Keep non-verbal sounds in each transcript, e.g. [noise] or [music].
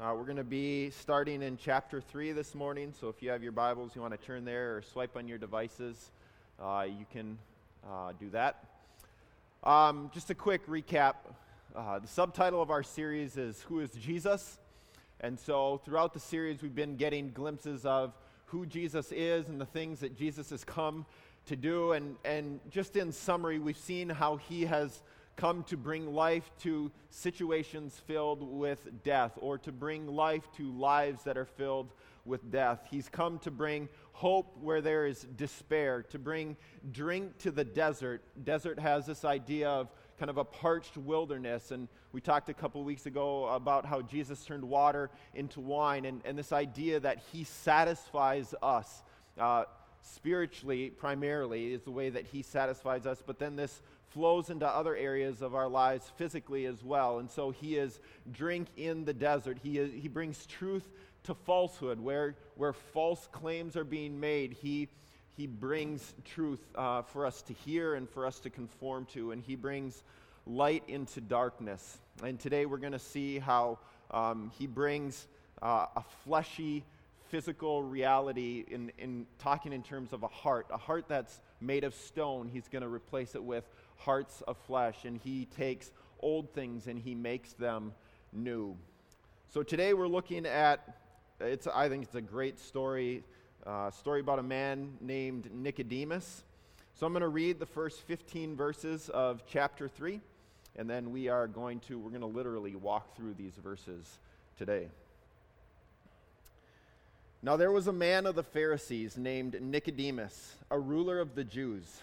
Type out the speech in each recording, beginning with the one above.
Uh, we're going to be starting in chapter 3 this morning, so if you have your Bibles, you want to turn there or swipe on your devices, uh, you can uh, do that. Um, just a quick recap uh, the subtitle of our series is Who is Jesus? And so throughout the series, we've been getting glimpses of who Jesus is and the things that Jesus has come to do. And, and just in summary, we've seen how he has come to bring life to situations filled with death, or to bring life to lives that are filled with death. He's come to bring hope where there is despair, to bring drink to the desert. Desert has this idea of kind of a parched wilderness. And we talked a couple weeks ago about how Jesus turned water into wine, and, and this idea that he satisfies us. Uh, spiritually, primarily, is the way that he satisfies us, but then this flows into other areas of our lives physically as well. And so he is drink in the desert. He, is, he brings truth to falsehood. Where, where false claims are being made, he, he brings truth uh, for us to hear and for us to conform to. And he brings light into darkness. And today we're going to see how um, he brings uh, a fleshy, physical reality in, in talking in terms of a heart, a heart that's made of stone. He's going to replace it with hearts of flesh, and he takes old things and he makes them new. So today we're looking at it's I think it's a great story, uh, story about a man named Nicodemus. So I'm going to read the first 15 verses of chapter 3, and then we are going to we're going to literally walk through these verses today. Now there was a man of the Pharisees named Nicodemus, a ruler of the Jews.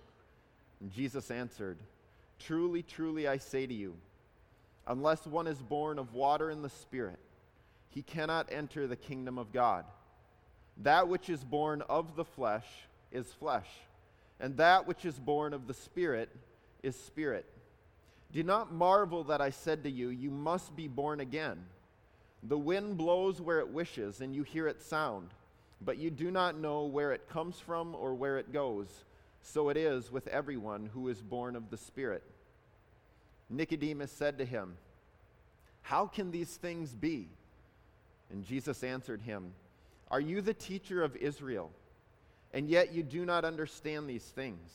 Jesus answered, Truly, truly, I say to you, unless one is born of water and the Spirit, he cannot enter the kingdom of God. That which is born of the flesh is flesh, and that which is born of the Spirit is spirit. Do not marvel that I said to you, You must be born again. The wind blows where it wishes, and you hear its sound, but you do not know where it comes from or where it goes. So it is with everyone who is born of the Spirit. Nicodemus said to him, How can these things be? And Jesus answered him, Are you the teacher of Israel, and yet you do not understand these things?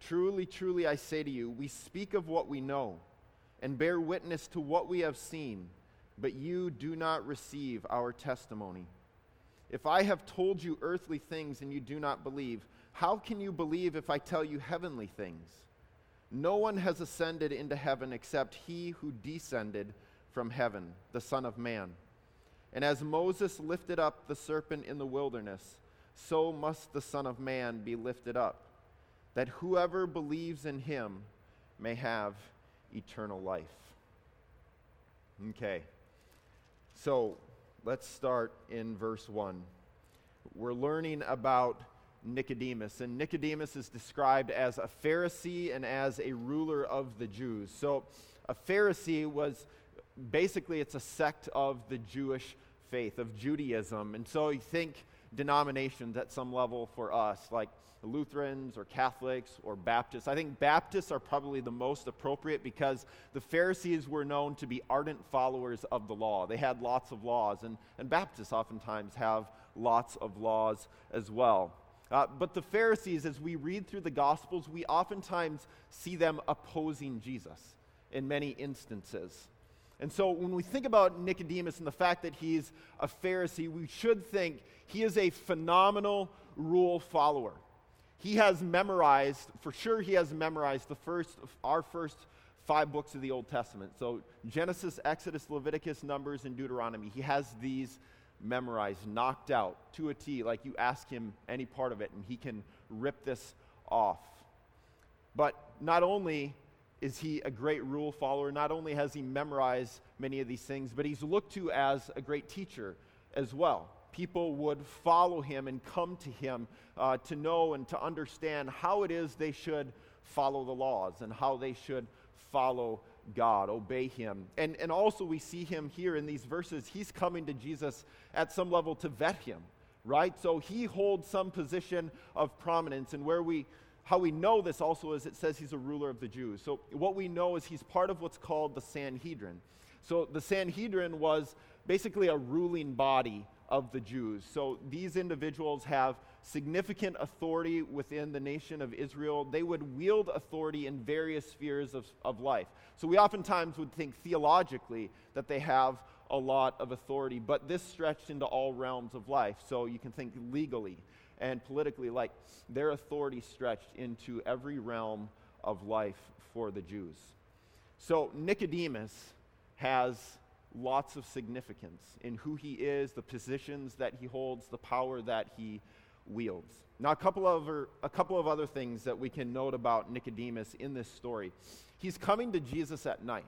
Truly, truly, I say to you, we speak of what we know and bear witness to what we have seen, but you do not receive our testimony. If I have told you earthly things and you do not believe, how can you believe if I tell you heavenly things? No one has ascended into heaven except he who descended from heaven, the Son of Man. And as Moses lifted up the serpent in the wilderness, so must the Son of Man be lifted up, that whoever believes in him may have eternal life. Okay, so let's start in verse 1. We're learning about Nicodemus. And Nicodemus is described as a Pharisee and as a ruler of the Jews. So a Pharisee was basically it's a sect of the Jewish faith, of Judaism. And so you think denominations at some level for us, like Lutherans or Catholics or Baptists. I think Baptists are probably the most appropriate because the Pharisees were known to be ardent followers of the law. They had lots of laws, and, and Baptists oftentimes have lots of laws as well. Uh, but the Pharisees, as we read through the Gospels, we oftentimes see them opposing Jesus in many instances. And so when we think about Nicodemus and the fact that he's a Pharisee, we should think he is a phenomenal rule follower. He has memorized, for sure, he has memorized the first, our first five books of the Old Testament. So Genesis, Exodus, Leviticus, Numbers, and Deuteronomy. He has these memorized, knocked out to a T, like you ask him any part of it and he can rip this off. But not only is he a great rule follower. Not only has he memorized many of these things, but he's looked to as a great teacher as well. People would follow him and come to him uh, to know and to understand how it is they should follow the laws and how they should follow God, obey him. And, and also, we see him here in these verses. He's coming to Jesus at some level to vet him, right? So he holds some position of prominence. And where we, how we know this also is it says he's a ruler of the Jews. So what we know is he's part of what's called the Sanhedrin. So the Sanhedrin was basically a ruling body of the Jews. So these individuals have significant authority within the nation of Israel. They would wield authority in various spheres of, of life. So we oftentimes would think theologically that they have a lot of authority, but this stretched into all realms of life. So you can think legally and politically, like their authority stretched into every realm of life for the Jews. So Nicodemus has lots of significance in who he is, the positions that he holds, the power that he wields. Now, a couple of, a couple of other things that we can note about Nicodemus in this story. He's coming to Jesus at night.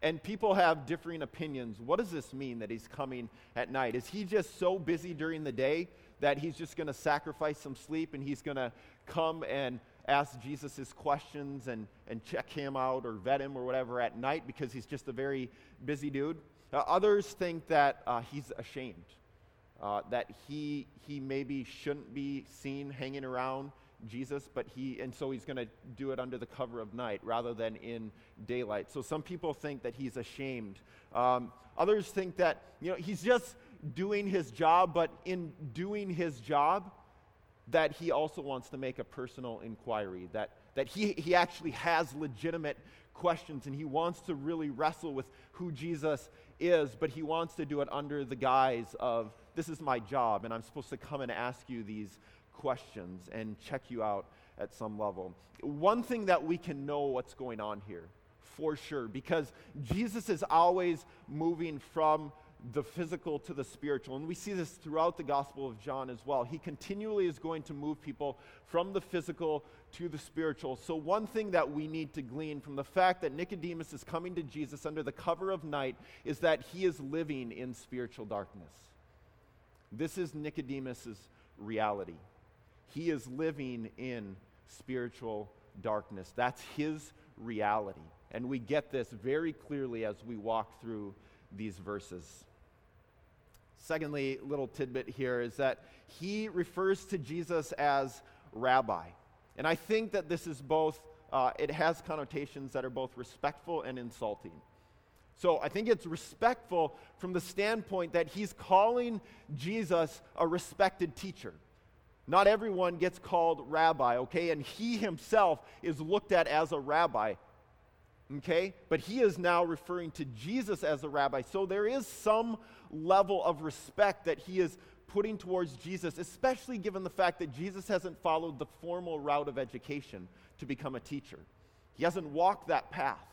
And people have differing opinions. What does this mean that he's coming at night? Is he just so busy during the day that he's just going to sacrifice some sleep and he's going to come and ask Jesus his questions and, and check him out or vet him or whatever at night because he's just a very busy dude. Uh, others think that uh, he's ashamed, uh, that he, he maybe shouldn't be seen hanging around Jesus, but he, and so he's going to do it under the cover of night rather than in daylight. So some people think that he's ashamed. Um, others think that, you know, he's just doing his job, but in doing his job, that he also wants to make a personal inquiry, that, that he, he actually has legitimate questions and he wants to really wrestle with who Jesus is, but he wants to do it under the guise of this is my job and I'm supposed to come and ask you these questions and check you out at some level. One thing that we can know what's going on here for sure, because Jesus is always moving from the physical to the spiritual. And we see this throughout the Gospel of John as well. He continually is going to move people from the physical to the spiritual. So, one thing that we need to glean from the fact that Nicodemus is coming to Jesus under the cover of night is that he is living in spiritual darkness. This is Nicodemus's reality. He is living in spiritual darkness. That's his reality. And we get this very clearly as we walk through these verses. Secondly, little tidbit here is that he refers to Jesus as rabbi. And I think that this is both, uh, it has connotations that are both respectful and insulting. So I think it's respectful from the standpoint that he's calling Jesus a respected teacher. Not everyone gets called rabbi, okay? And he himself is looked at as a rabbi okay? But he is now referring to Jesus as a rabbi. So there is some level of respect that he is putting towards Jesus, especially given the fact that Jesus hasn't followed the formal route of education to become a teacher. He hasn't walked that path,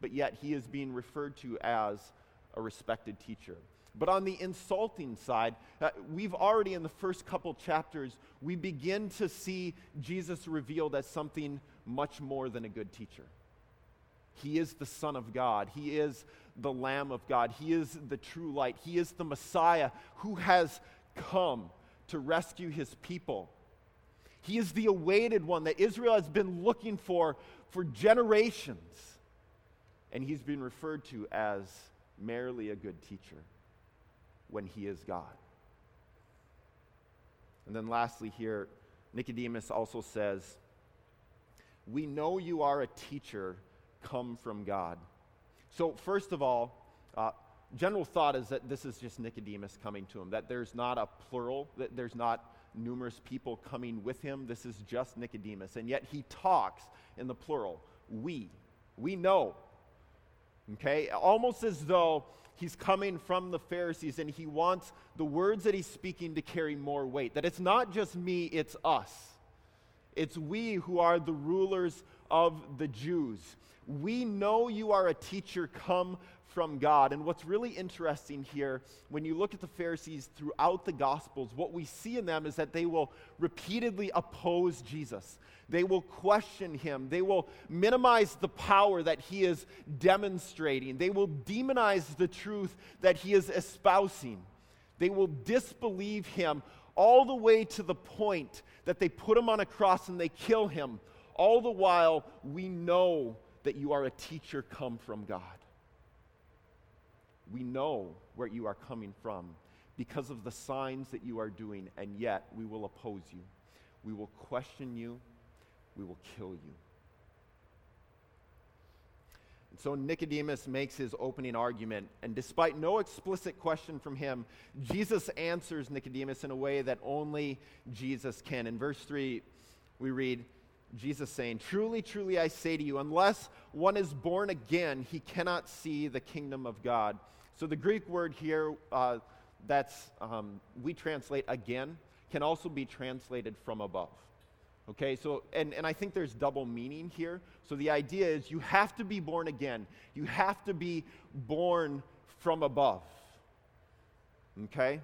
but yet he is being referred to as a respected teacher. But on the insulting side, uh, we've already in the first couple chapters, we begin to see Jesus revealed as something much more than a good teacher. He is the Son of God. He is the Lamb of God. He is the true light. He is the Messiah who has come to rescue his people. He is the awaited one that Israel has been looking for for generations. And he's been referred to as merely a good teacher when he is God. And then lastly, here, Nicodemus also says, We know you are a teacher come from God. So, first of all, uh, general thought is that this is just Nicodemus coming to him, that there's not a plural, that there's not numerous people coming with him. This is just Nicodemus. And yet he talks in the plural. We. We know. Okay? Almost as though he's coming from the Pharisees and he wants the words that he's speaking to carry more weight. That it's not just me, it's us. It's we who are the rulers of the Jews. We know you are a teacher come from God. And what's really interesting here, when you look at the Pharisees throughout the Gospels, what we see in them is that they will repeatedly oppose Jesus. They will question him. They will minimize the power that he is demonstrating. They will demonize the truth that he is espousing. They will disbelieve him all the way to the point that they put him on a cross and they kill him. All the while, we know that you are a teacher come from God. We know where you are coming from because of the signs that you are doing, and yet we will oppose you. We will question you. We will kill you. And so Nicodemus makes his opening argument, and despite no explicit question from him, Jesus answers Nicodemus in a way that only Jesus can. In verse 3, we read, Jesus saying, Truly, truly, I say to you, unless one is born again, he cannot see the kingdom of God. So the Greek word here uh, that's um, we translate again can also be translated from above. Okay, so, and, and I think there's double meaning here. So the idea is you have to be born again, you have to be born from above. Okay?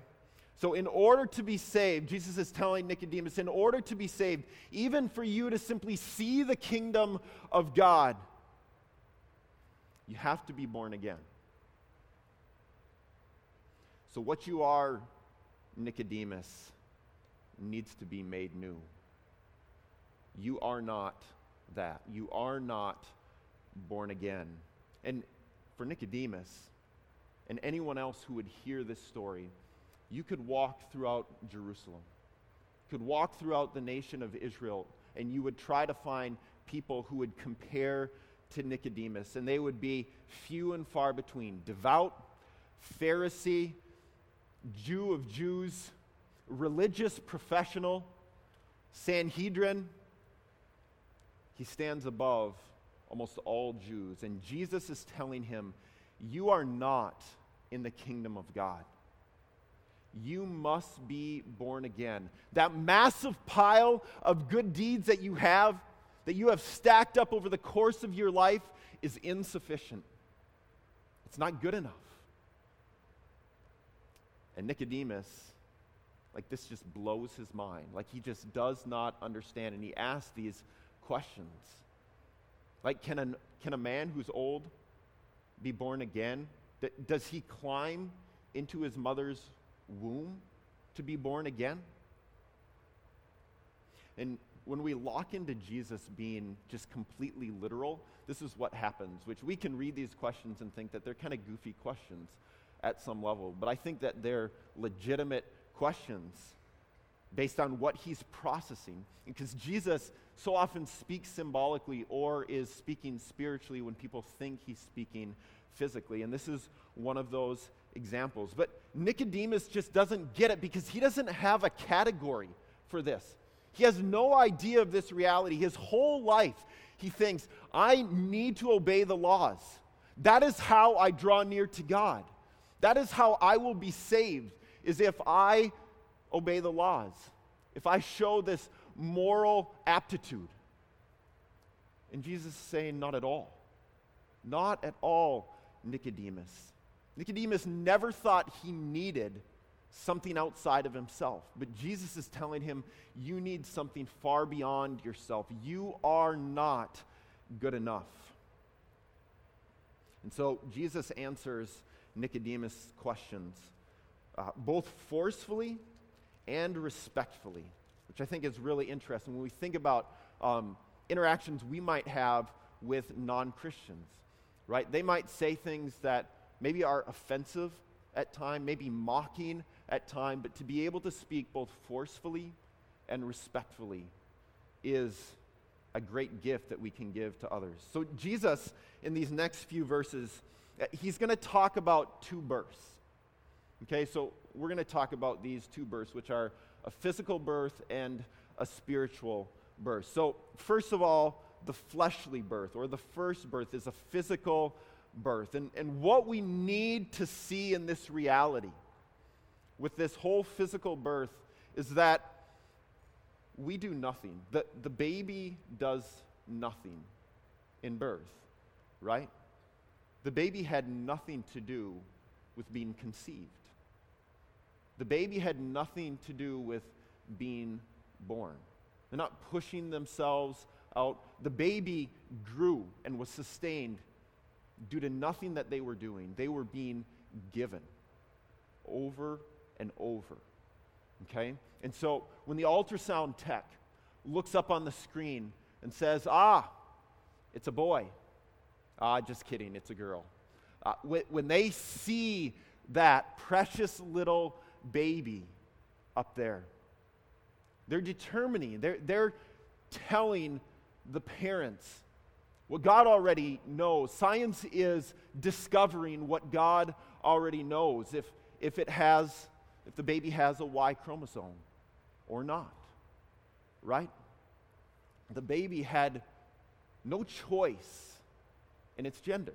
So, in order to be saved, Jesus is telling Nicodemus, in order to be saved, even for you to simply see the kingdom of God, you have to be born again. So, what you are, Nicodemus, needs to be made new. You are not that. You are not born again. And for Nicodemus and anyone else who would hear this story, you could walk throughout Jerusalem, could walk throughout the nation of Israel, and you would try to find people who would compare to Nicodemus, and they would be few and far between. Devout, Pharisee, Jew of Jews, religious professional, Sanhedrin. He stands above almost all Jews, and Jesus is telling him, You are not in the kingdom of God you must be born again. That massive pile of good deeds that you have, that you have stacked up over the course of your life, is insufficient. It's not good enough. And Nicodemus, like this just blows his mind. Like he just does not understand. And he asks these questions. Like, can a, can a man who's old be born again? Does he climb into his mother's womb to be born again? And when we lock into Jesus being just completely literal, this is what happens, which we can read these questions and think that they're kind of goofy questions at some level. But I think that they're legitimate questions based on what he's processing. Because Jesus so often speaks symbolically or is speaking spiritually when people think he's speaking physically. And this is one of those examples. But Nicodemus just doesn't get it because he doesn't have a category for this. He has no idea of this reality. His whole life, he thinks, I need to obey the laws. That is how I draw near to God. That is how I will be saved, is if I obey the laws, if I show this moral aptitude. And Jesus is saying, Not at all. Not at all, Nicodemus. Nicodemus never thought he needed something outside of himself. But Jesus is telling him, You need something far beyond yourself. You are not good enough. And so Jesus answers Nicodemus' questions uh, both forcefully and respectfully, which I think is really interesting when we think about um, interactions we might have with non Christians, right? They might say things that maybe are offensive at time, maybe mocking at time, but to be able to speak both forcefully and respectfully is a great gift that we can give to others. So Jesus in these next few verses, uh, he's going to talk about two births. Okay, so we're going to talk about these two births, which are a physical birth and a spiritual birth. So, first of all, the fleshly birth or the first birth is a physical birth. And, and what we need to see in this reality with this whole physical birth is that we do nothing. The, the baby does nothing in birth, right? the baby had nothing to do with being conceived. The baby had nothing to do with being born. They're not pushing themselves out. The baby grew and was sustained due to nothing that they were doing. They were being given over and over. Okay? And so when the ultrasound tech looks up on the screen and says, ah, it's a boy. Ah, just kidding, it's a girl. Uh, when, when they see that precious little baby up there, they're determining, they're, they're telling the parents what God already knows. Science is discovering what God already knows. If, if it has, if the baby has a Y chromosome or not, right? The baby had no choice in its gender,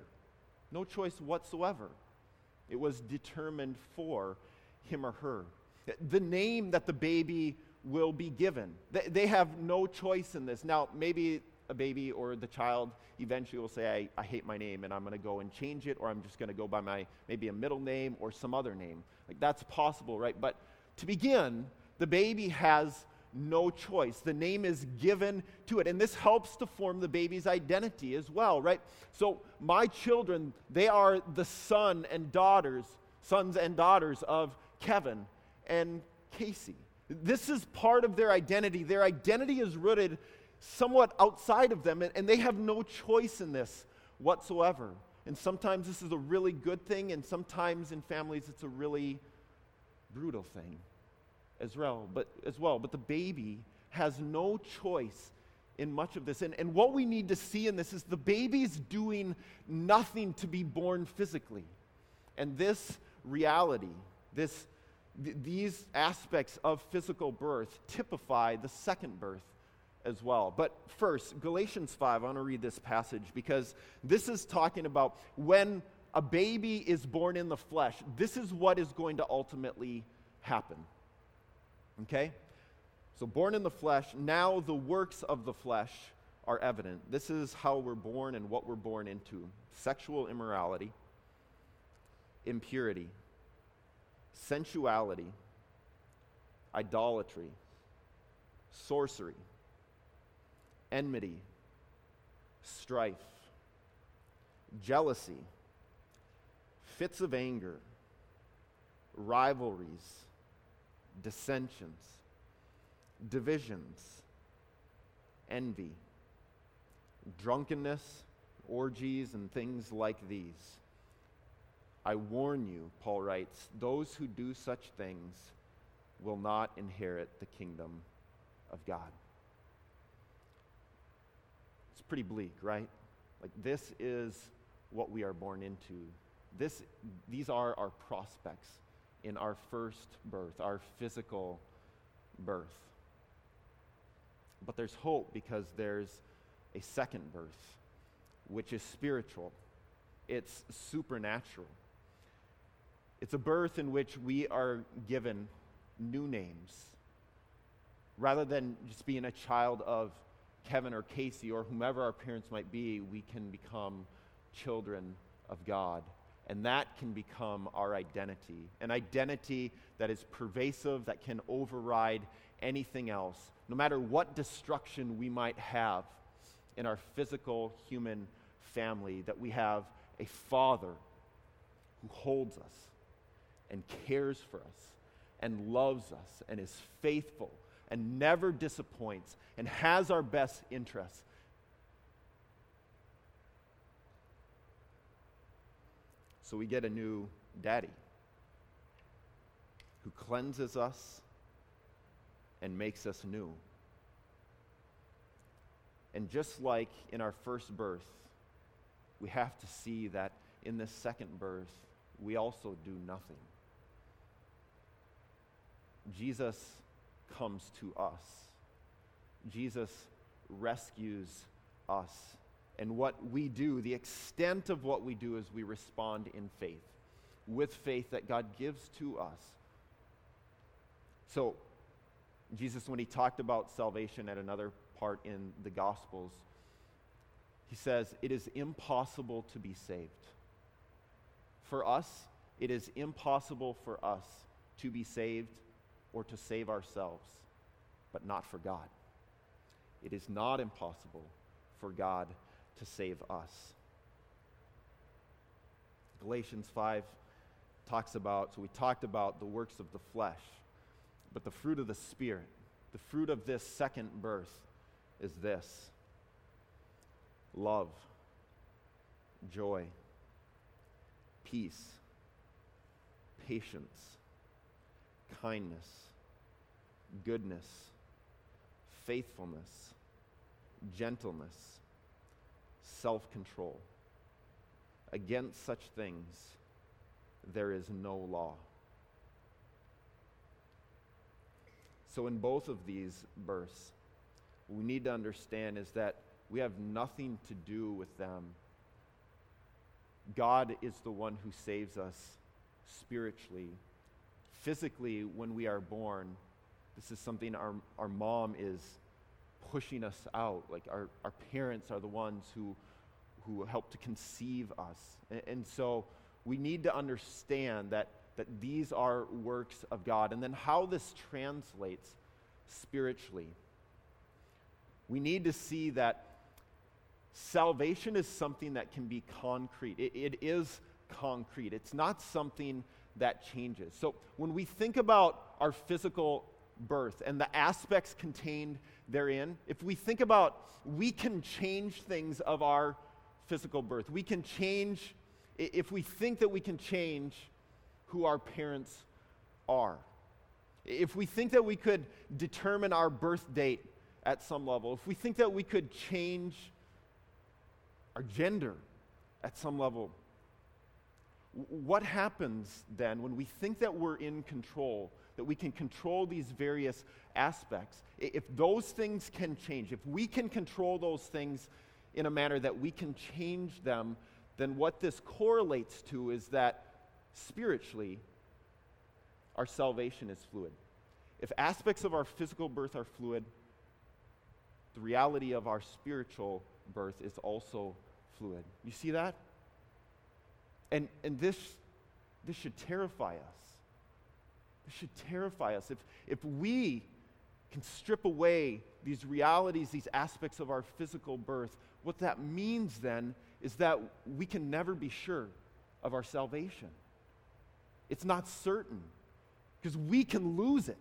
no choice whatsoever. It was determined for him or her. The name that the baby will be given, they, they have no choice in this. Now, maybe a baby or the child eventually will say, I, I hate my name and I'm going to go and change it, or I'm just going to go by my maybe a middle name or some other name. Like that's possible, right? But to begin, the baby has no choice. The name is given to it. And this helps to form the baby's identity as well, right? So, my children, they are the son and daughters, sons and daughters of Kevin and Casey. This is part of their identity. Their identity is rooted somewhat outside of them, and, and they have no choice in this whatsoever. And sometimes this is a really good thing, and sometimes in families it's a really brutal thing as well. But as well, but the baby has no choice in much of this. And, and what we need to see in this is the baby's doing nothing to be born physically. And this reality, this, th- these aspects of physical birth typify the second birth as well. But first, Galatians 5, I want to read this passage because this is talking about when a baby is born in the flesh, this is what is going to ultimately happen. Okay? So, born in the flesh, now the works of the flesh are evident. This is how we're born and what we're born into sexual immorality, impurity, sensuality, idolatry, sorcery enmity, strife, jealousy, fits of anger, rivalries, dissensions, divisions, envy, drunkenness, orgies, and things like these. I warn you, Paul writes, those who do such things will not inherit the kingdom of God pretty bleak, right? Like, this is what we are born into. This, these are our prospects in our first birth, our physical birth. But there's hope because there's a second birth, which is spiritual, it's supernatural. It's a birth in which we are given new names. Rather than just being a child of Kevin or Casey or whomever our parents might be, we can become children of God. And that can become our identity. An identity that is pervasive, that can override anything else. No matter what destruction we might have in our physical human family, that we have a Father who holds us and cares for us and loves us and is faithful and never disappoints and has our best interests. So we get a new daddy who cleanses us and makes us new. And just like in our first birth, we have to see that in this second birth, we also do nothing. Jesus comes to us. Jesus rescues us. And what we do, the extent of what we do is we respond in faith, with faith that God gives to us. So, Jesus, when he talked about salvation at another part in the Gospels, he says, It is impossible to be saved For us, it is impossible for us to be saved or to save ourselves, but not for God. It is not impossible for God to save us. Galatians 5 talks about, so we talked about the works of the flesh, but the fruit of the Spirit, the fruit of this second birth is this love, joy, peace, patience, kindness, goodness, faithfulness, gentleness, self control. Against such things, there is no law. So, in both of these births, we need to understand is that we have nothing to do with them. God is the one who saves us spiritually. Physically, when we are born, this is something our, our mom is pushing us out. Like our, our parents are the ones who, who help to conceive us. And, and so we need to understand that, that these are works of God. And then how this translates spiritually. We need to see that salvation is something that can be concrete. it, it is concrete, it's not something that changes. So when we think about our physical birth and the aspects contained therein, if we think about we can change things of our physical birth, we can change, if we think that we can change who our parents are, if we think that we could determine our birth date at some level, if we think that we could change our gender at some level, what happens then when we think that we're in control, that we can control these various aspects? If those things can change, if we can control those things in a manner that we can change them, then what this correlates to is that spiritually, our salvation is fluid. If aspects of our physical birth are fluid, the reality of our spiritual birth is also fluid. You see that? And, and this, this should terrify us. Should terrify us. If, if we can strip away these realities, these aspects of our physical birth, what that means then is that we can never be sure of our salvation. It's not certain because we can lose it.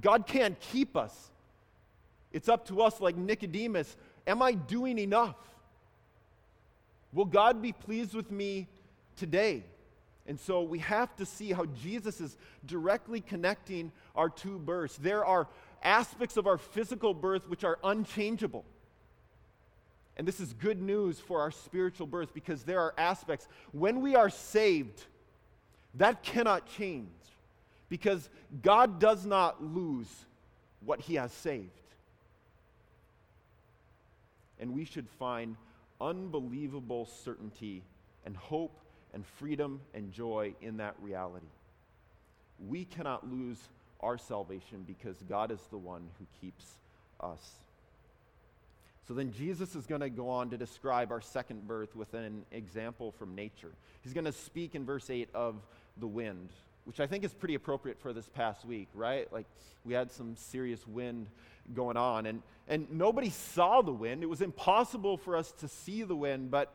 God can't keep us. It's up to us, like Nicodemus. Am I doing enough? Will God be pleased with me today. And so we have to see how Jesus is directly connecting our two births. There are aspects of our physical birth which are unchangeable. And this is good news for our spiritual birth because there are aspects, when we are saved, that cannot change because God does not lose what He has saved. And we should find unbelievable certainty and hope and freedom and joy in that reality. We cannot lose our salvation because God is the one who keeps us. So then Jesus is going to go on to describe our second birth with an example from nature. He's going to speak in verse 8 of the wind, which I think is pretty appropriate for this past week, right? Like we had some serious wind going on and and nobody saw the wind. It was impossible for us to see the wind, but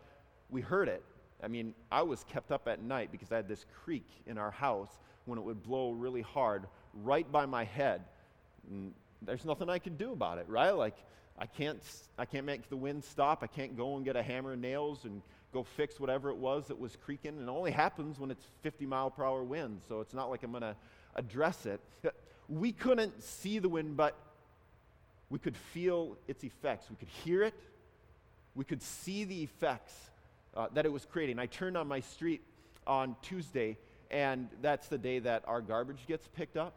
we heard it. I mean, I was kept up at night because I had this creak in our house when it would blow really hard right by my head. And there's nothing I could do about it, right? Like, I can't, I can't make the wind stop. I can't go and get a hammer and nails and go fix whatever it was that was creaking. And it only happens when it's 50 mile per hour wind, so it's not like I'm going to address it. [laughs] We couldn't see the wind, but we could feel its effects. We could hear it. We could see the effects uh, that it was creating. I turned on my street on Tuesday, and that's the day that our garbage gets picked up.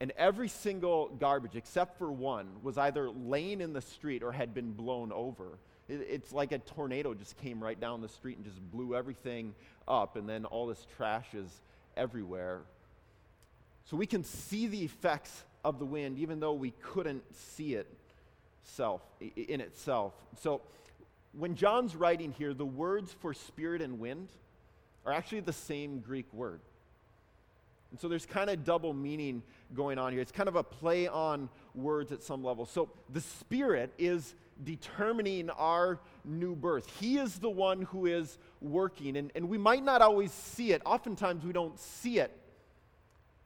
And every single garbage, except for one, was either laying in the street or had been blown over. It, it's like a tornado just came right down the street and just blew everything up, and then all this trash is everywhere. So we can see the effects of the wind, even though we couldn't see it self, in itself. So when John's writing here, the words for spirit and wind are actually the same Greek word. And so there's kind of double meaning going on here. It's kind of a play on words at some level. So the Spirit is determining our new birth. He is the one who is working. And, and we might not always see it. Oftentimes we don't see it.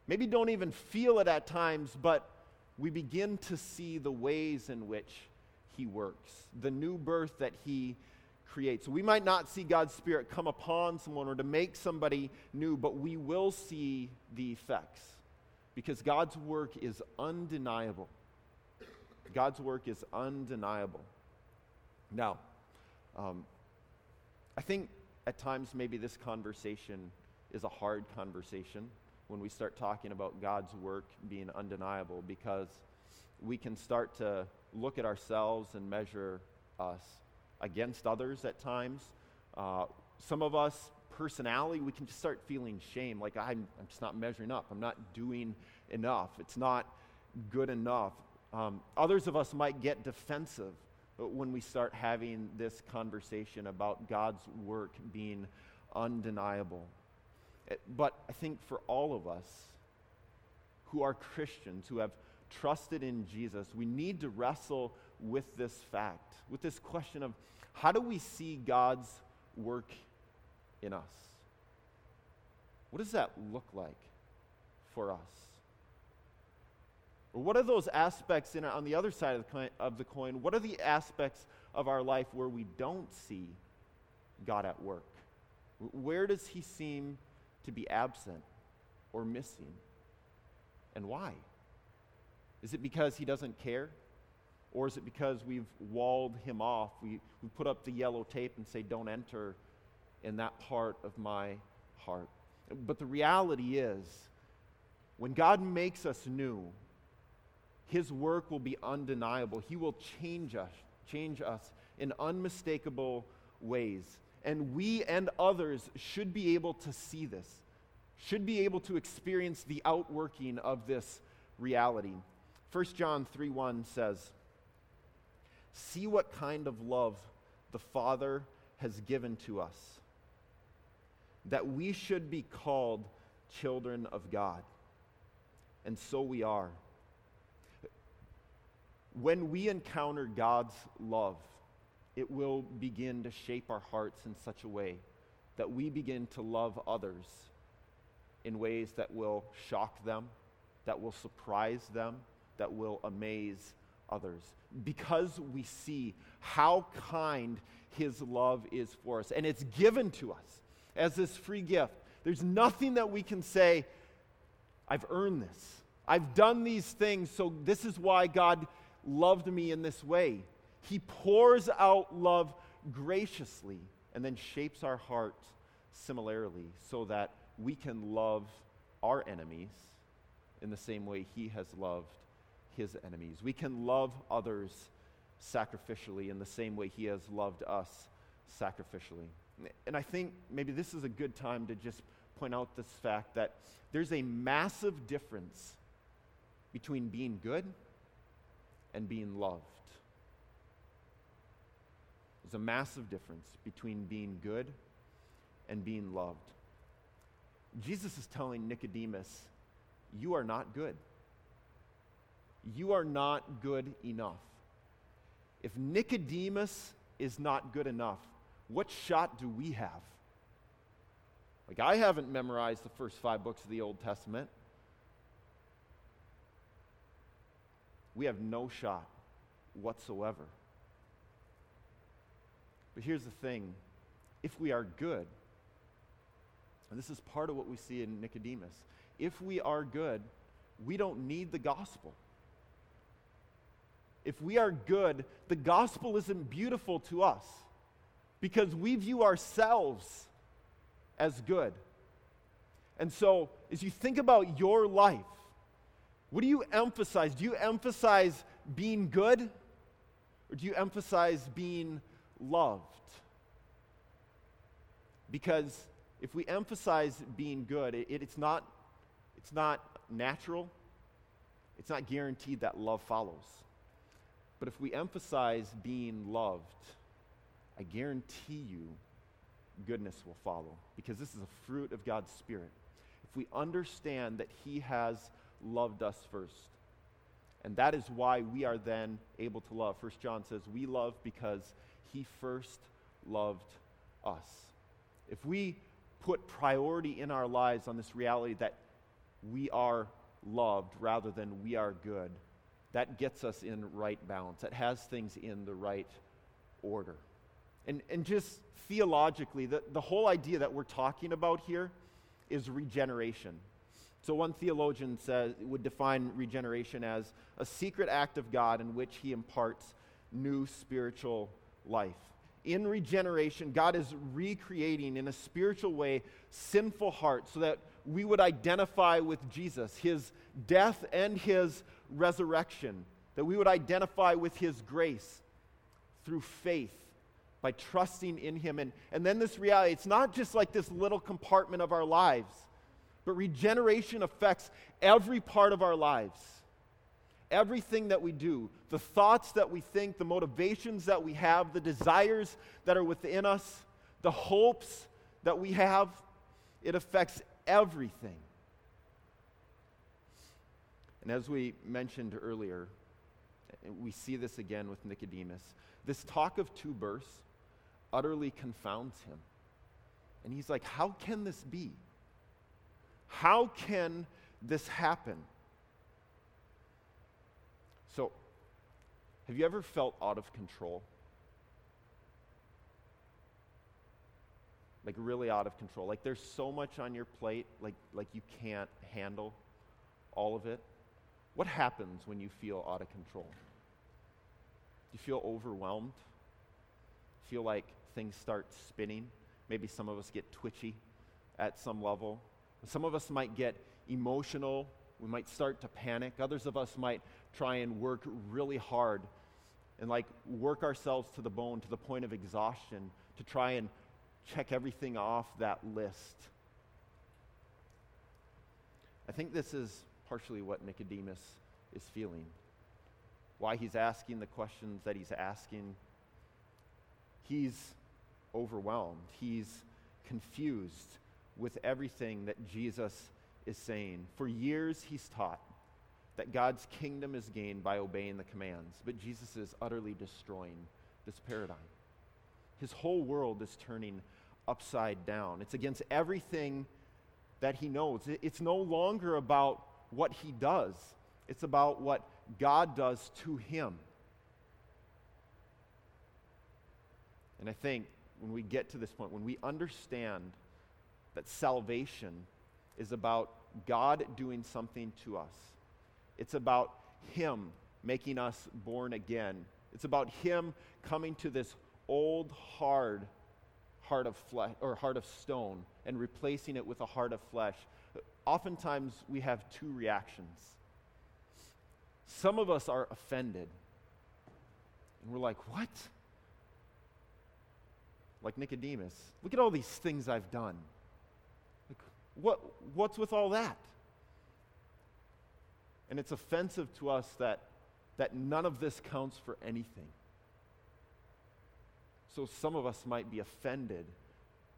Maybe don't even feel it at times, but we begin to see the ways in which He works, the new birth that He creates. We might not see God's Spirit come upon someone or to make somebody new, but we will see the effects because God's work is undeniable. God's work is undeniable. Now, um, I think at times maybe this conversation is a hard conversation when we start talking about God's work being undeniable because we can start to look at ourselves and measure us against others at times. Uh, some of us, personality, we can just start feeling shame like I'm, I'm just not measuring up, I'm not doing enough, it's not good enough. Um, others of us might get defensive when we start having this conversation about God's work being undeniable. But I think for all of us who are Christians, who have trusted in Jesus, we need to wrestle with this fact, with this question of how do we see God's work in us? What does that look like for us? Or what are those aspects in, on the other side of the, coin, of the coin? What are the aspects of our life where we don't see God at work? Where does He seem to be absent or missing? And why? Is it because He doesn't care? Or is it because we've walled Him off? We, we put up the yellow tape and say, Don't enter in that part of my heart. But the reality is, when God makes us new, his work will be undeniable. He will change us, change us in unmistakable ways. And we and others should be able to see this, should be able to experience the outworking of this reality. 1 John 3 1 says, See what kind of love the Father has given to us, that we should be called children of God. And so we are when we encounter God's love, it will begin to shape our hearts in such a way that we begin to love others in ways that will shock them, that will surprise them, that will amaze others. Because we see how kind His love is for us. And it's given to us as this free gift. There's nothing that we can say, I've earned this. I've done these things, so this is why God loved me in this way. He pours out love graciously and then shapes our heart similarly so that we can love our enemies in the same way He has loved His enemies. We can love others sacrificially in the same way He has loved us sacrificially. And I think maybe this is a good time to just point out this fact that there's a massive difference between being good and being loved. There's a massive difference between being good and being loved. Jesus is telling Nicodemus, You are not good. You are not good enough. If Nicodemus is not good enough, what shot do we have? Like, I haven't memorized the first five books of the Old Testament. we have no shot whatsoever. But here's the thing if we are good, and this is part of what we see in Nicodemus, if we are good, we don't need the gospel. If we are good, the gospel isn't beautiful to us because we view ourselves as good. And so, as you think about your life, what do you emphasize? Do you emphasize being good or do you emphasize being loved? Because if we emphasize being good, it, it's, not, it's not natural, it's not guaranteed that love follows. But if we emphasize being loved, I guarantee you goodness will follow because this is a fruit of God's Spirit. If we understand that He has loved us first, and that is why we are then able to love. First John says, We love because He first loved us. If we put priority in our lives on this reality that we are loved rather than we are good, that gets us in right balance. That has things in the right order. And, and just theologically, the, the whole idea that we're talking about here is regeneration. So, one theologian says, would define regeneration as a secret act of God in which he imparts new spiritual life. In regeneration, God is recreating in a spiritual way sinful hearts so that we would identify with Jesus, his death and his resurrection, that we would identify with his grace through faith by trusting in him. And, and then this reality, it's not just like this little compartment of our lives but regeneration affects every part of our lives. Everything that we do, the thoughts that we think, the motivations that we have, the desires that are within us, the hopes that we have, it affects everything. And as we mentioned earlier, we see this again with Nicodemus. This talk of two births utterly confounds him. And he's like, How can this be? How can this happen? So, have you ever felt out of control? Like really out of control. Like there's so much on your plate, like, like you can't handle all of it. What happens when you feel out of control? You feel overwhelmed? Feel like things start spinning? Maybe some of us get twitchy at some level. Some of us might get emotional. We might start to panic. Others of us might try and work really hard and like work ourselves to the bone to the point of exhaustion to try and check everything off that list. I think this is partially what Nicodemus is feeling. Why he's asking the questions that he's asking. He's overwhelmed. He's confused with everything that Jesus is saying. For years, he's taught that God's kingdom is gained by obeying the commands, but Jesus is utterly destroying this paradigm. His whole world is turning upside down. It's against everything that he knows. It's no longer about what he does, it's about what God does to him. And I think when we get to this point, when we understand that salvation is about God doing something to us. It's about Him making us born again. It's about Him coming to this old, hard heart of flesh or heart of stone and replacing it with a heart of flesh. Oftentimes we have two reactions. Some of us are offended. And we're like, what? Like Nicodemus. Look at all these things I've done. Like, What, what's with all that? And it's offensive to us that, that none of this counts for anything. So some of us might be offended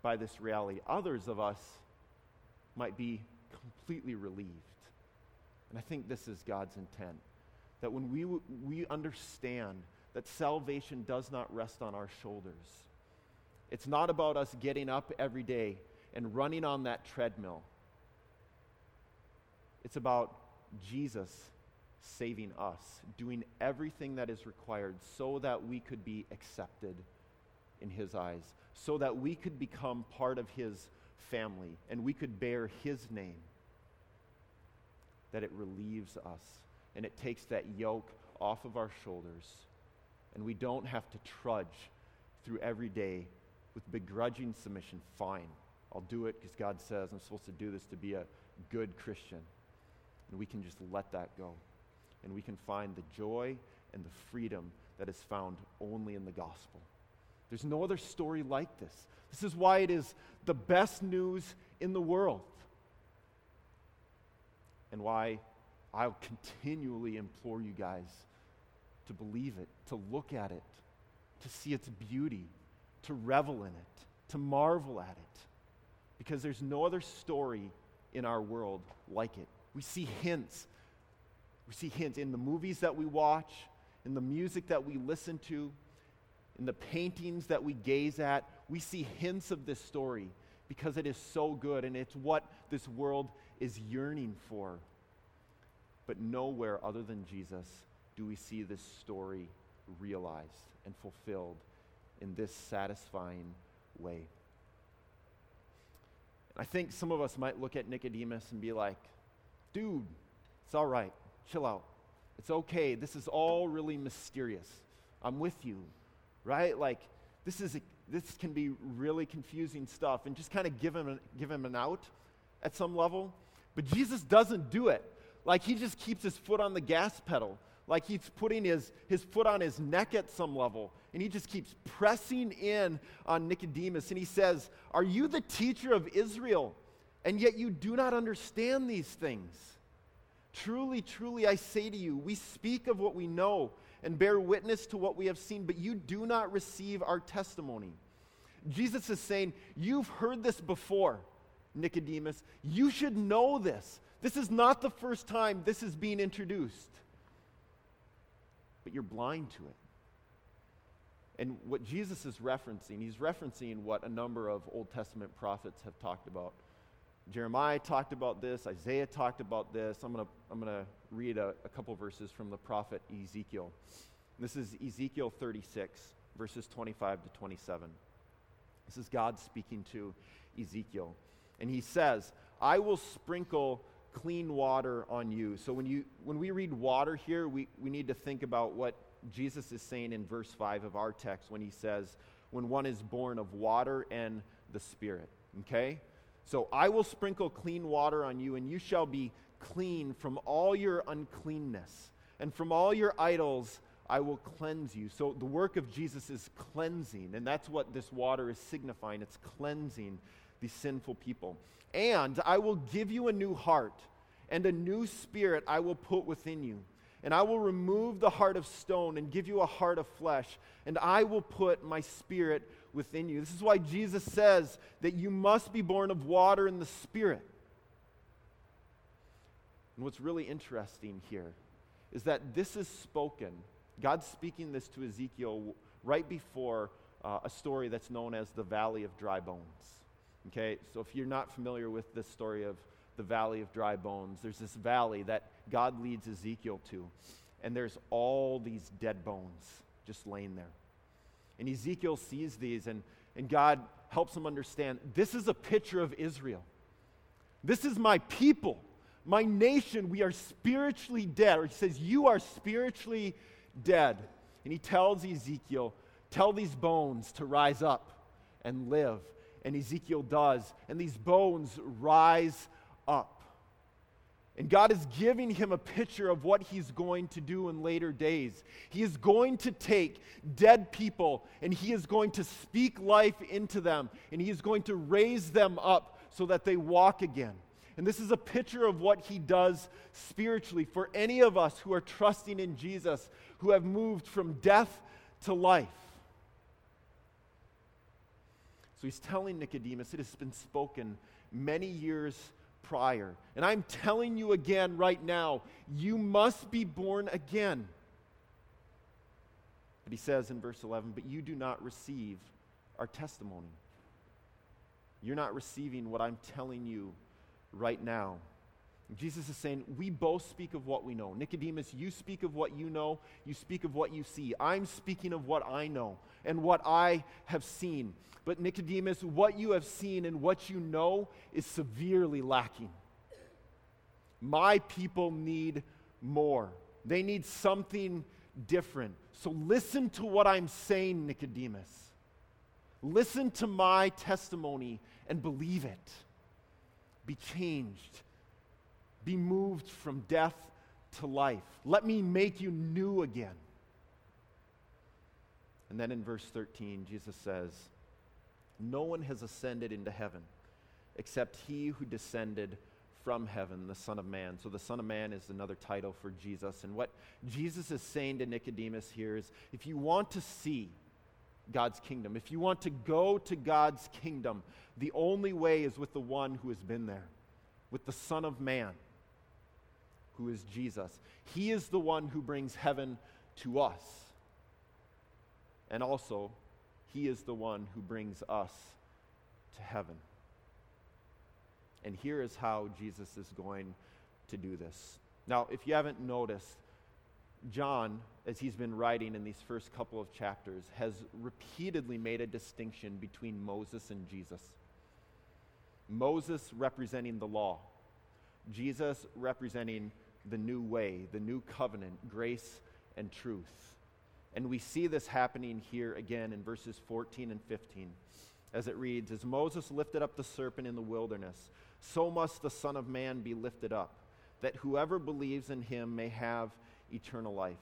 by this reality. Others of us might be completely relieved. And I think this is God's intent. That when we, we understand that salvation does not rest on our shoulders, it's not about us getting up every day and running on that treadmill. It's about Jesus saving us, doing everything that is required so that we could be accepted in His eyes, so that we could become part of His family and we could bear His name. That it relieves us and it takes that yoke off of our shoulders, and we don't have to trudge through every day with begrudging submission. Fine. I'll do it because God says I'm supposed to do this to be a good Christian. And we can just let that go. And we can find the joy and the freedom that is found only in the gospel. There's no other story like this. This is why it is the best news in the world. And why I'll continually implore you guys to believe it, to look at it, to see its beauty, to revel in it to marvel at it, because there's no other story in our world like it. We see hints. We see hints in the movies that we watch, in the music that we listen to, in the paintings that we gaze at. We see hints of this story because it is so good and it's what this world is yearning for. But nowhere other than Jesus do we see this story realized and fulfilled in this satisfying way. I think some of us might look at Nicodemus and be like, dude, it's all right. Chill out. It's okay. This is all really mysterious. I'm with you, right? Like, this, is a, this can be really confusing stuff and just kind of give him, give him an out at some level. But Jesus doesn't do it. Like, he just keeps his foot on the gas pedal. Like, he's putting his, his foot on his neck at some level. And he just keeps pressing in on Nicodemus. And he says, Are you the teacher of Israel? And yet you do not understand these things. Truly, truly, I say to you, we speak of what we know and bear witness to what we have seen, but you do not receive our testimony. Jesus is saying, You've heard this before, Nicodemus. You should know this. This is not the first time this is being introduced, but you're blind to it. And what Jesus is referencing, he's referencing what a number of Old Testament prophets have talked about Jeremiah talked about this, Isaiah talked about this. I'm going to I'm to read a, a couple verses from the prophet Ezekiel. This is Ezekiel 36, verses 25 to 27. This is God speaking to Ezekiel. And he says, I will sprinkle clean water on you. So when, you, when we read water here, we, we need to think about what Jesus is saying in verse 5 of our text when he says, When one is born of water and the Spirit. Okay? So I will sprinkle clean water on you, and you shall be clean from all your uncleanness. And from all your idols I will cleanse you. So the work of Jesus is cleansing, and that's what this water is signifying. It's cleansing these sinful people. And I will give you a new heart, and a new spirit I will put within you. And I will remove the heart of stone and give you a heart of flesh, and I will put my spirit within you. This is why Jesus says that you must be born of water and the Spirit. And what's really interesting here is that this is spoken, God's speaking this to Ezekiel right before uh, a story that's known as the Valley of Dry Bones. Okay, so if you're not familiar with this story of the Valley of Dry Bones, there's this valley that God leads Ezekiel to, and there's all these dead bones just laying there. And Ezekiel sees these, and, and God helps him understand this is a picture of Israel. This is my people, my nation. We are spiritually dead. Or he says, You are spiritually dead. And he tells Ezekiel, Tell these bones to rise up and live. And Ezekiel does. And these bones rise up. And God is giving him a picture of what he's going to do in later days. He is going to take dead people and he is going to speak life into them and he is going to raise them up so that they walk again. And this is a picture of what he does spiritually for any of us who are trusting in Jesus, who have moved from death to life. So he's telling Nicodemus, it has been spoken many years prior. And I'm telling you again right now, you must be born again. But he says in verse 11, but you do not receive our testimony. You're not receiving what I'm telling you right now. Jesus is saying, We both speak of what we know. Nicodemus, you speak of what you know, you speak of what you see. I'm speaking of what I know and what I have seen. But Nicodemus, what you have seen and what you know is severely lacking. My people need more, they need something different. So listen to what I'm saying, Nicodemus. Listen to my testimony and believe it. Be changed be moved from death to life. Let me make you new again. And then in verse 13, Jesus says, No one has ascended into heaven except he who descended from heaven, the Son of Man. So the Son of Man is another title for Jesus. And what Jesus is saying to Nicodemus here is if you want to see, God's kingdom. If you want to go to God's kingdom, the only way is with the one who has been there, with the Son of Man, who is Jesus. He is the one who brings heaven to us. And also, He is the one who brings us to heaven. And here is how Jesus is going to do this. Now, if you haven't noticed, John, as he's been writing in these first couple of chapters, has repeatedly made a distinction between Moses and Jesus. Moses representing the law, Jesus representing the new way, the new covenant, grace and truth. And we see this happening here again in verses 14 and 15 as it reads As Moses lifted up the serpent in the wilderness, so must the Son of Man be lifted up, that whoever believes in him may have eternal life.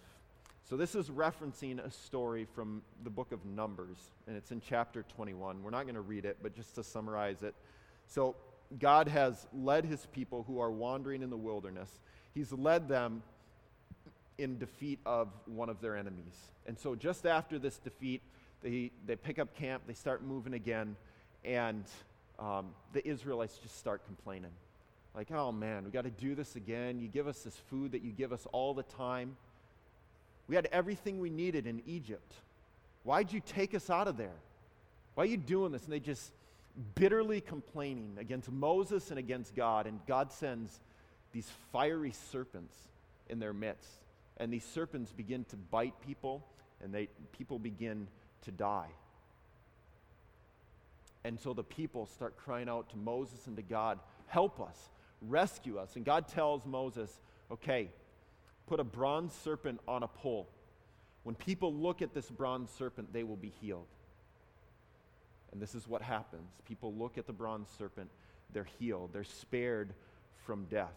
So, this is referencing a story from the book of Numbers, and it's in chapter 21. We're not going to read it, but just to summarize it. So, God has led his people who are wandering in the wilderness, he's led them in defeat of one of their enemies. And so, just after this defeat, they, they pick up camp, they start moving again, and um, the Israelites just start complaining. Like, oh man, we got to do this again. You give us this food that you give us all the time. We had everything we needed in Egypt. Why'd you take us out of there? Why are you doing this? And they just bitterly complaining against Moses and against God. And God sends these fiery serpents in their midst. And these serpents begin to bite people, and they, people begin to die. And so the people start crying out to Moses and to God, Help us rescue us. And God tells Moses, okay, put a bronze serpent on a pole. When people look at this bronze serpent, they will be healed. And this is what happens. People look at the bronze serpent, they're healed, they're spared from death.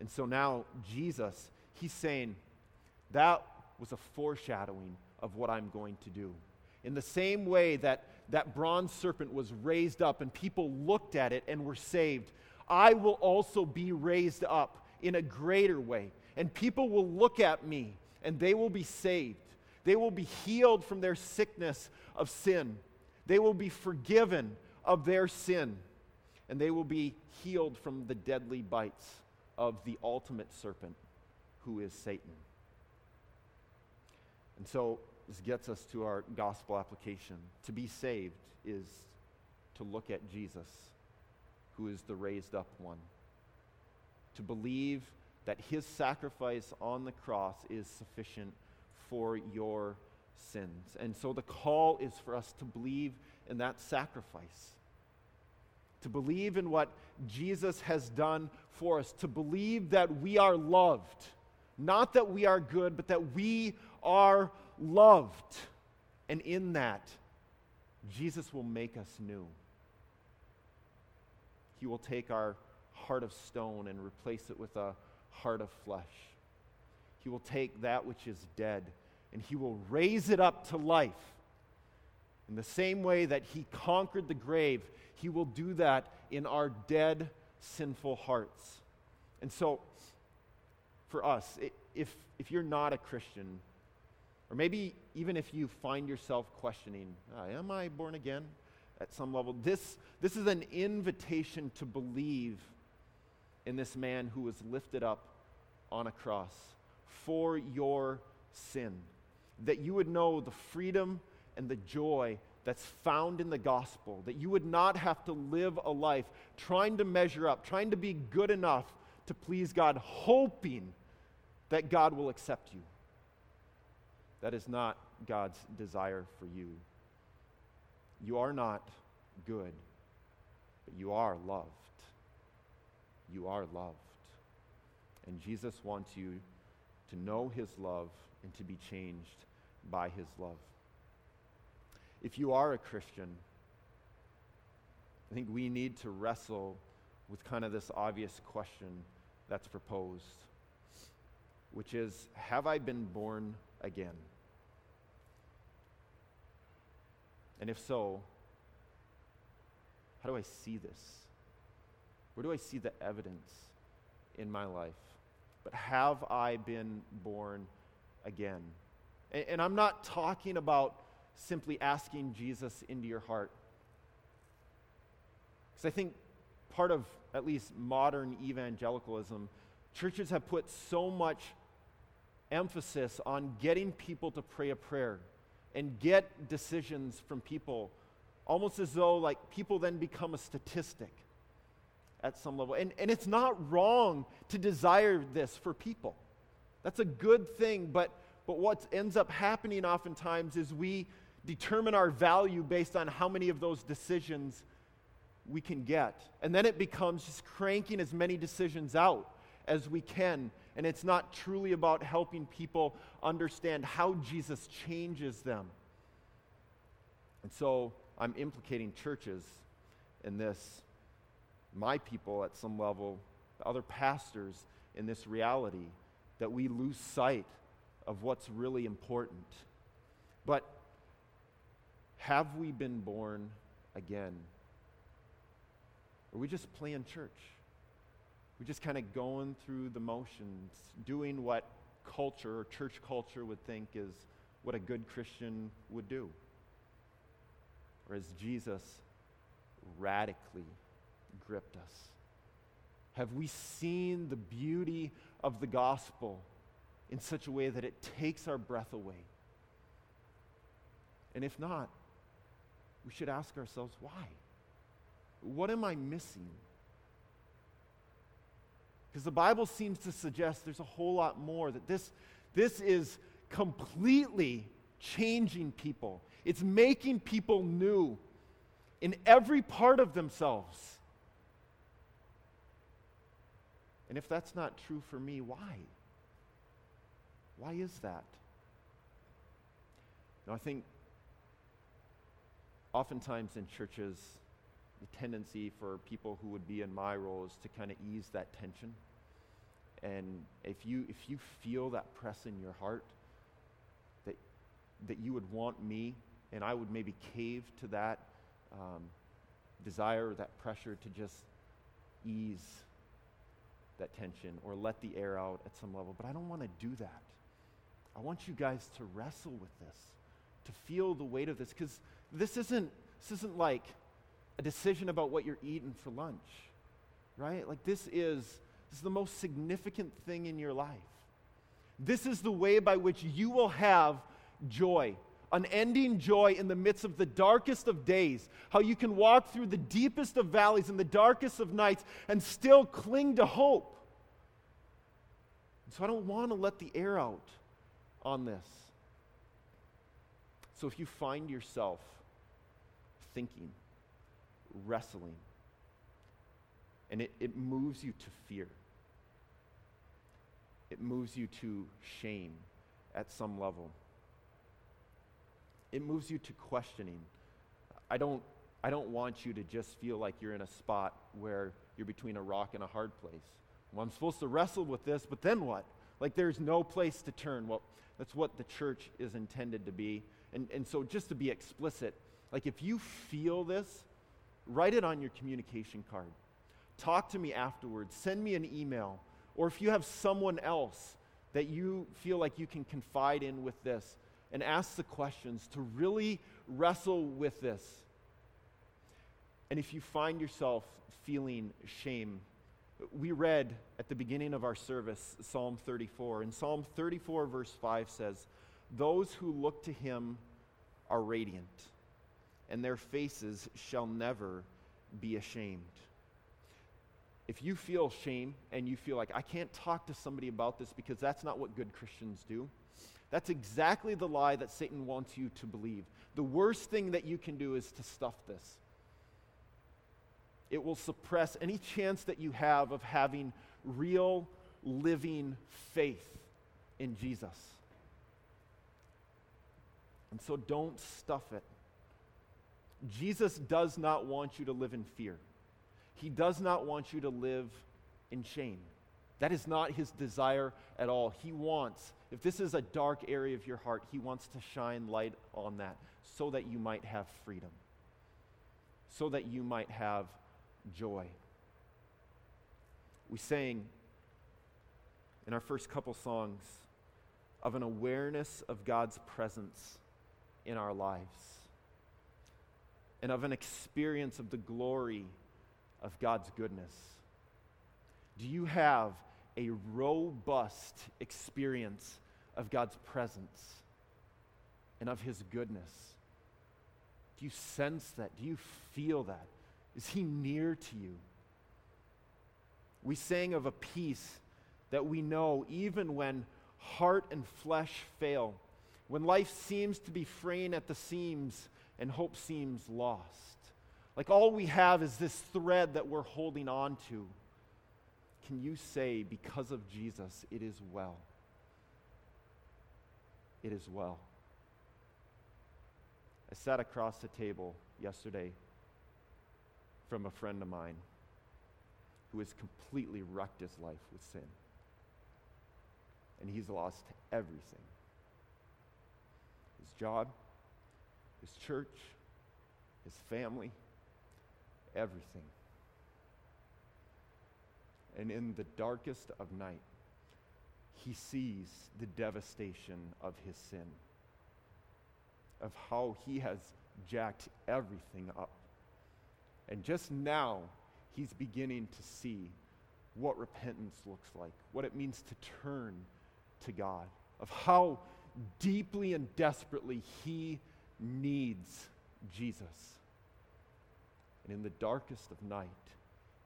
And so now, Jesus, he's saying, that was a foreshadowing of what I'm going to do. In the same way that that bronze serpent was raised up and people looked at it and were saved, I will also be raised up in a greater way. And people will look at me and they will be saved. They will be healed from their sickness of sin. They will be forgiven of their sin. And they will be healed from the deadly bites of the ultimate serpent, who is Satan. And so this gets us to our gospel application. To be saved is to look at Jesus who is the raised up one. To believe that his sacrifice on the cross is sufficient for your sins. And so the call is for us to believe in that sacrifice. To believe in what Jesus has done for us. To believe that we are loved. Not that we are good, but that we are loved. And in that, Jesus will make us new. He will take our heart of stone and replace it with a heart of flesh. He will take that which is dead and he will raise it up to life. In the same way that he conquered the grave, he will do that in our dead, sinful hearts. And so, for us, if, if you're not a Christian, or maybe even if you find yourself questioning, ah, Am I born again? at some level. This, this is an invitation to believe in this man who was lifted up on a cross for your sin. That you would know the freedom and the joy that's found in the gospel. That you would not have to live a life trying to measure up, trying to be good enough to please God, hoping that God will accept you. That is not God's desire for you. You are not good, but you are loved. You are loved. And Jesus wants you to know his love and to be changed by his love. If you are a Christian, I think we need to wrestle with kind of this obvious question that's proposed, which is Have I been born again? And if so, how do I see this? Where do I see the evidence in my life? But have I been born again? And, and I'm not talking about simply asking Jesus into your heart. Because I think part of at least modern evangelicalism, churches have put so much emphasis on getting people to pray a prayer and get decisions from people, almost as though like people then become a statistic at some level. And, and it's not wrong to desire this for people. That's a good thing, but, but what ends up happening oftentimes is we determine our value based on how many of those decisions we can get. And then it becomes just cranking as many decisions out as we can. And it's not truly about helping people understand how Jesus changes them. And so I'm implicating churches in this, my people at some level, other pastors in this reality, that we lose sight of what's really important. But have we been born again? Or we just playing church? We're just kind of going through the motions, doing what culture or church culture would think is what a good Christian would do. Or has Jesus radically gripped us? Have we seen the beauty of the gospel in such a way that it takes our breath away? And if not, we should ask ourselves why? What am I missing? Because the Bible seems to suggest there's a whole lot more, that this, this is completely changing people. It's making people new in every part of themselves. And if that's not true for me, why? Why is that? Now, I think oftentimes in churches, the tendency for people who would be in my role is to kind of ease that tension. And if you, if you feel that press in your heart, that, that you would want me, and I would maybe cave to that um, desire, that pressure to just ease that tension or let the air out at some level. But I don't want to do that. I want you guys to wrestle with this, to feel the weight of this, because this isn't, this isn't like a decision about what you're eating for lunch, right? Like this is, this is the most significant thing in your life. This is the way by which you will have joy, unending joy in the midst of the darkest of days. How you can walk through the deepest of valleys and the darkest of nights and still cling to hope. So I don't want to let the air out on this. So if you find yourself thinking, wrestling. And it, it moves you to fear. It moves you to shame at some level. It moves you to questioning. I don't, I don't want you to just feel like you're in a spot where you're between a rock and a hard place. Well, I'm supposed to wrestle with this, but then what? Like there's no place to turn. Well, that's what the church is intended to be. And, and so, just to be explicit, like if you feel this, write it on your communication card. Talk to me afterwards. Send me an email. Or if you have someone else that you feel like you can confide in with this and ask the questions to really wrestle with this. And if you find yourself feeling shame, we read at the beginning of our service Psalm 34. And Psalm 34, verse 5 says, Those who look to him are radiant and their faces shall never be ashamed. If you feel shame and you feel like, I can't talk to somebody about this because that's not what good Christians do, that's exactly the lie that Satan wants you to believe. The worst thing that you can do is to stuff this. It will suppress any chance that you have of having real, living faith in Jesus. And so don't stuff it. Jesus does not want you to live in fear. He does not want you to live in shame. That is not his desire at all. He wants, if this is a dark area of your heart, he wants to shine light on that so that you might have freedom, so that you might have joy. We sang in our first couple songs of an awareness of God's presence in our lives and of an experience of the glory of God's goodness? Do you have a robust experience of God's presence and of His goodness? Do you sense that? Do you feel that? Is He near to you? We sang of a peace that we know even when heart and flesh fail, when life seems to be fraying at the seams and hope seems lost. Like all we have is this thread that we're holding on to. Can you say, because of Jesus, it is well? It is well. I sat across the table yesterday from a friend of mine who has completely wrecked his life with sin. And he's lost everything his job, his church, his family, everything. And in the darkest of night, he sees the devastation of his sin, of how he has jacked everything up. And just now, he's beginning to see what repentance looks like, what it means to turn to God, of how deeply and desperately he needs Jesus. And in the darkest of night,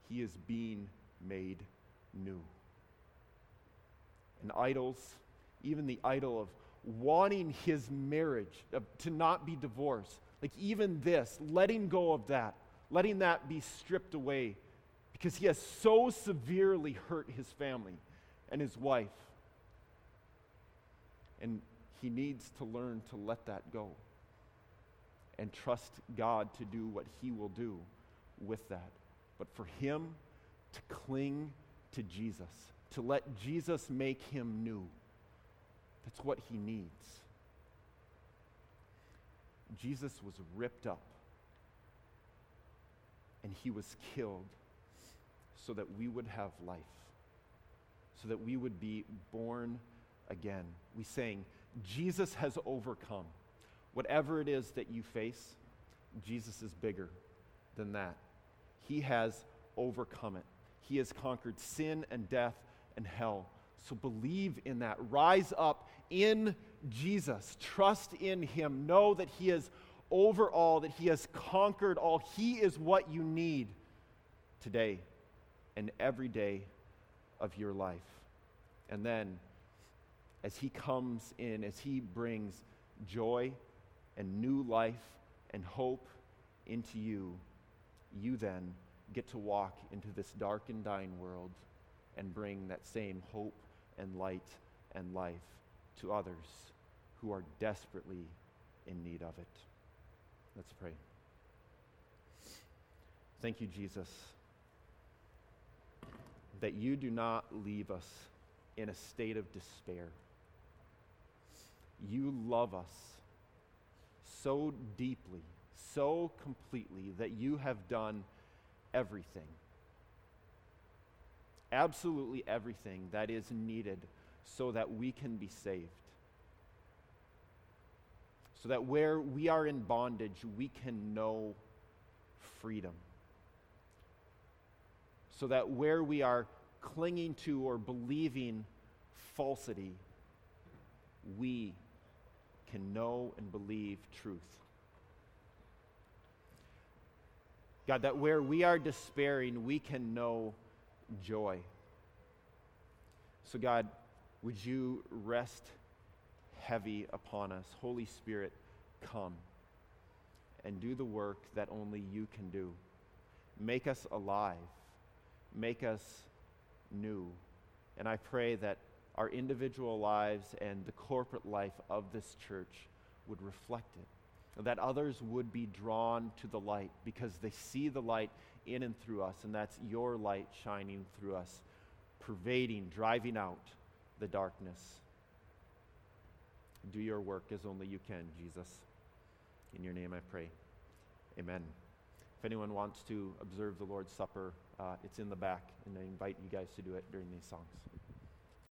he is being made new. And idols, even the idol of wanting his marriage, to not be divorced, like even this, letting go of that, letting that be stripped away because he has so severely hurt his family and his wife. And he needs to learn to let that go and trust God to do what he will do with that. But for him to cling to Jesus, to let Jesus make him new, that's what he needs. Jesus was ripped up and he was killed so that we would have life, so that we would be born again. We sang, Jesus has overcome. Whatever it is that you face, Jesus is bigger than that. He has overcome it. He has conquered sin and death and hell. So believe in that. Rise up in Jesus. Trust in Him. Know that He is over all, that He has conquered all. He is what you need today and every day of your life. And then, as He comes in, as He brings joy and new life and hope into you, you then get to walk into this dark and dying world and bring that same hope and light and life to others who are desperately in need of it. Let's pray. Thank you, Jesus, that you do not leave us in a state of despair. You love us so deeply, so completely, that you have done everything. Absolutely everything that is needed so that we can be saved. So that where we are in bondage, we can know freedom. So that where we are clinging to or believing falsity, we can know and believe truth. God, that where we are despairing, we can know joy. So, God, would you rest heavy upon us? Holy Spirit, come and do the work that only you can do. Make us alive, make us new. And I pray that our individual lives and the corporate life of this church would reflect it that others would be drawn to the light because they see the light in and through us, and that's your light shining through us, pervading, driving out the darkness. Do your work as only you can, Jesus. In your name I pray. Amen. If anyone wants to observe the Lord's Supper, uh, it's in the back, and I invite you guys to do it during these songs.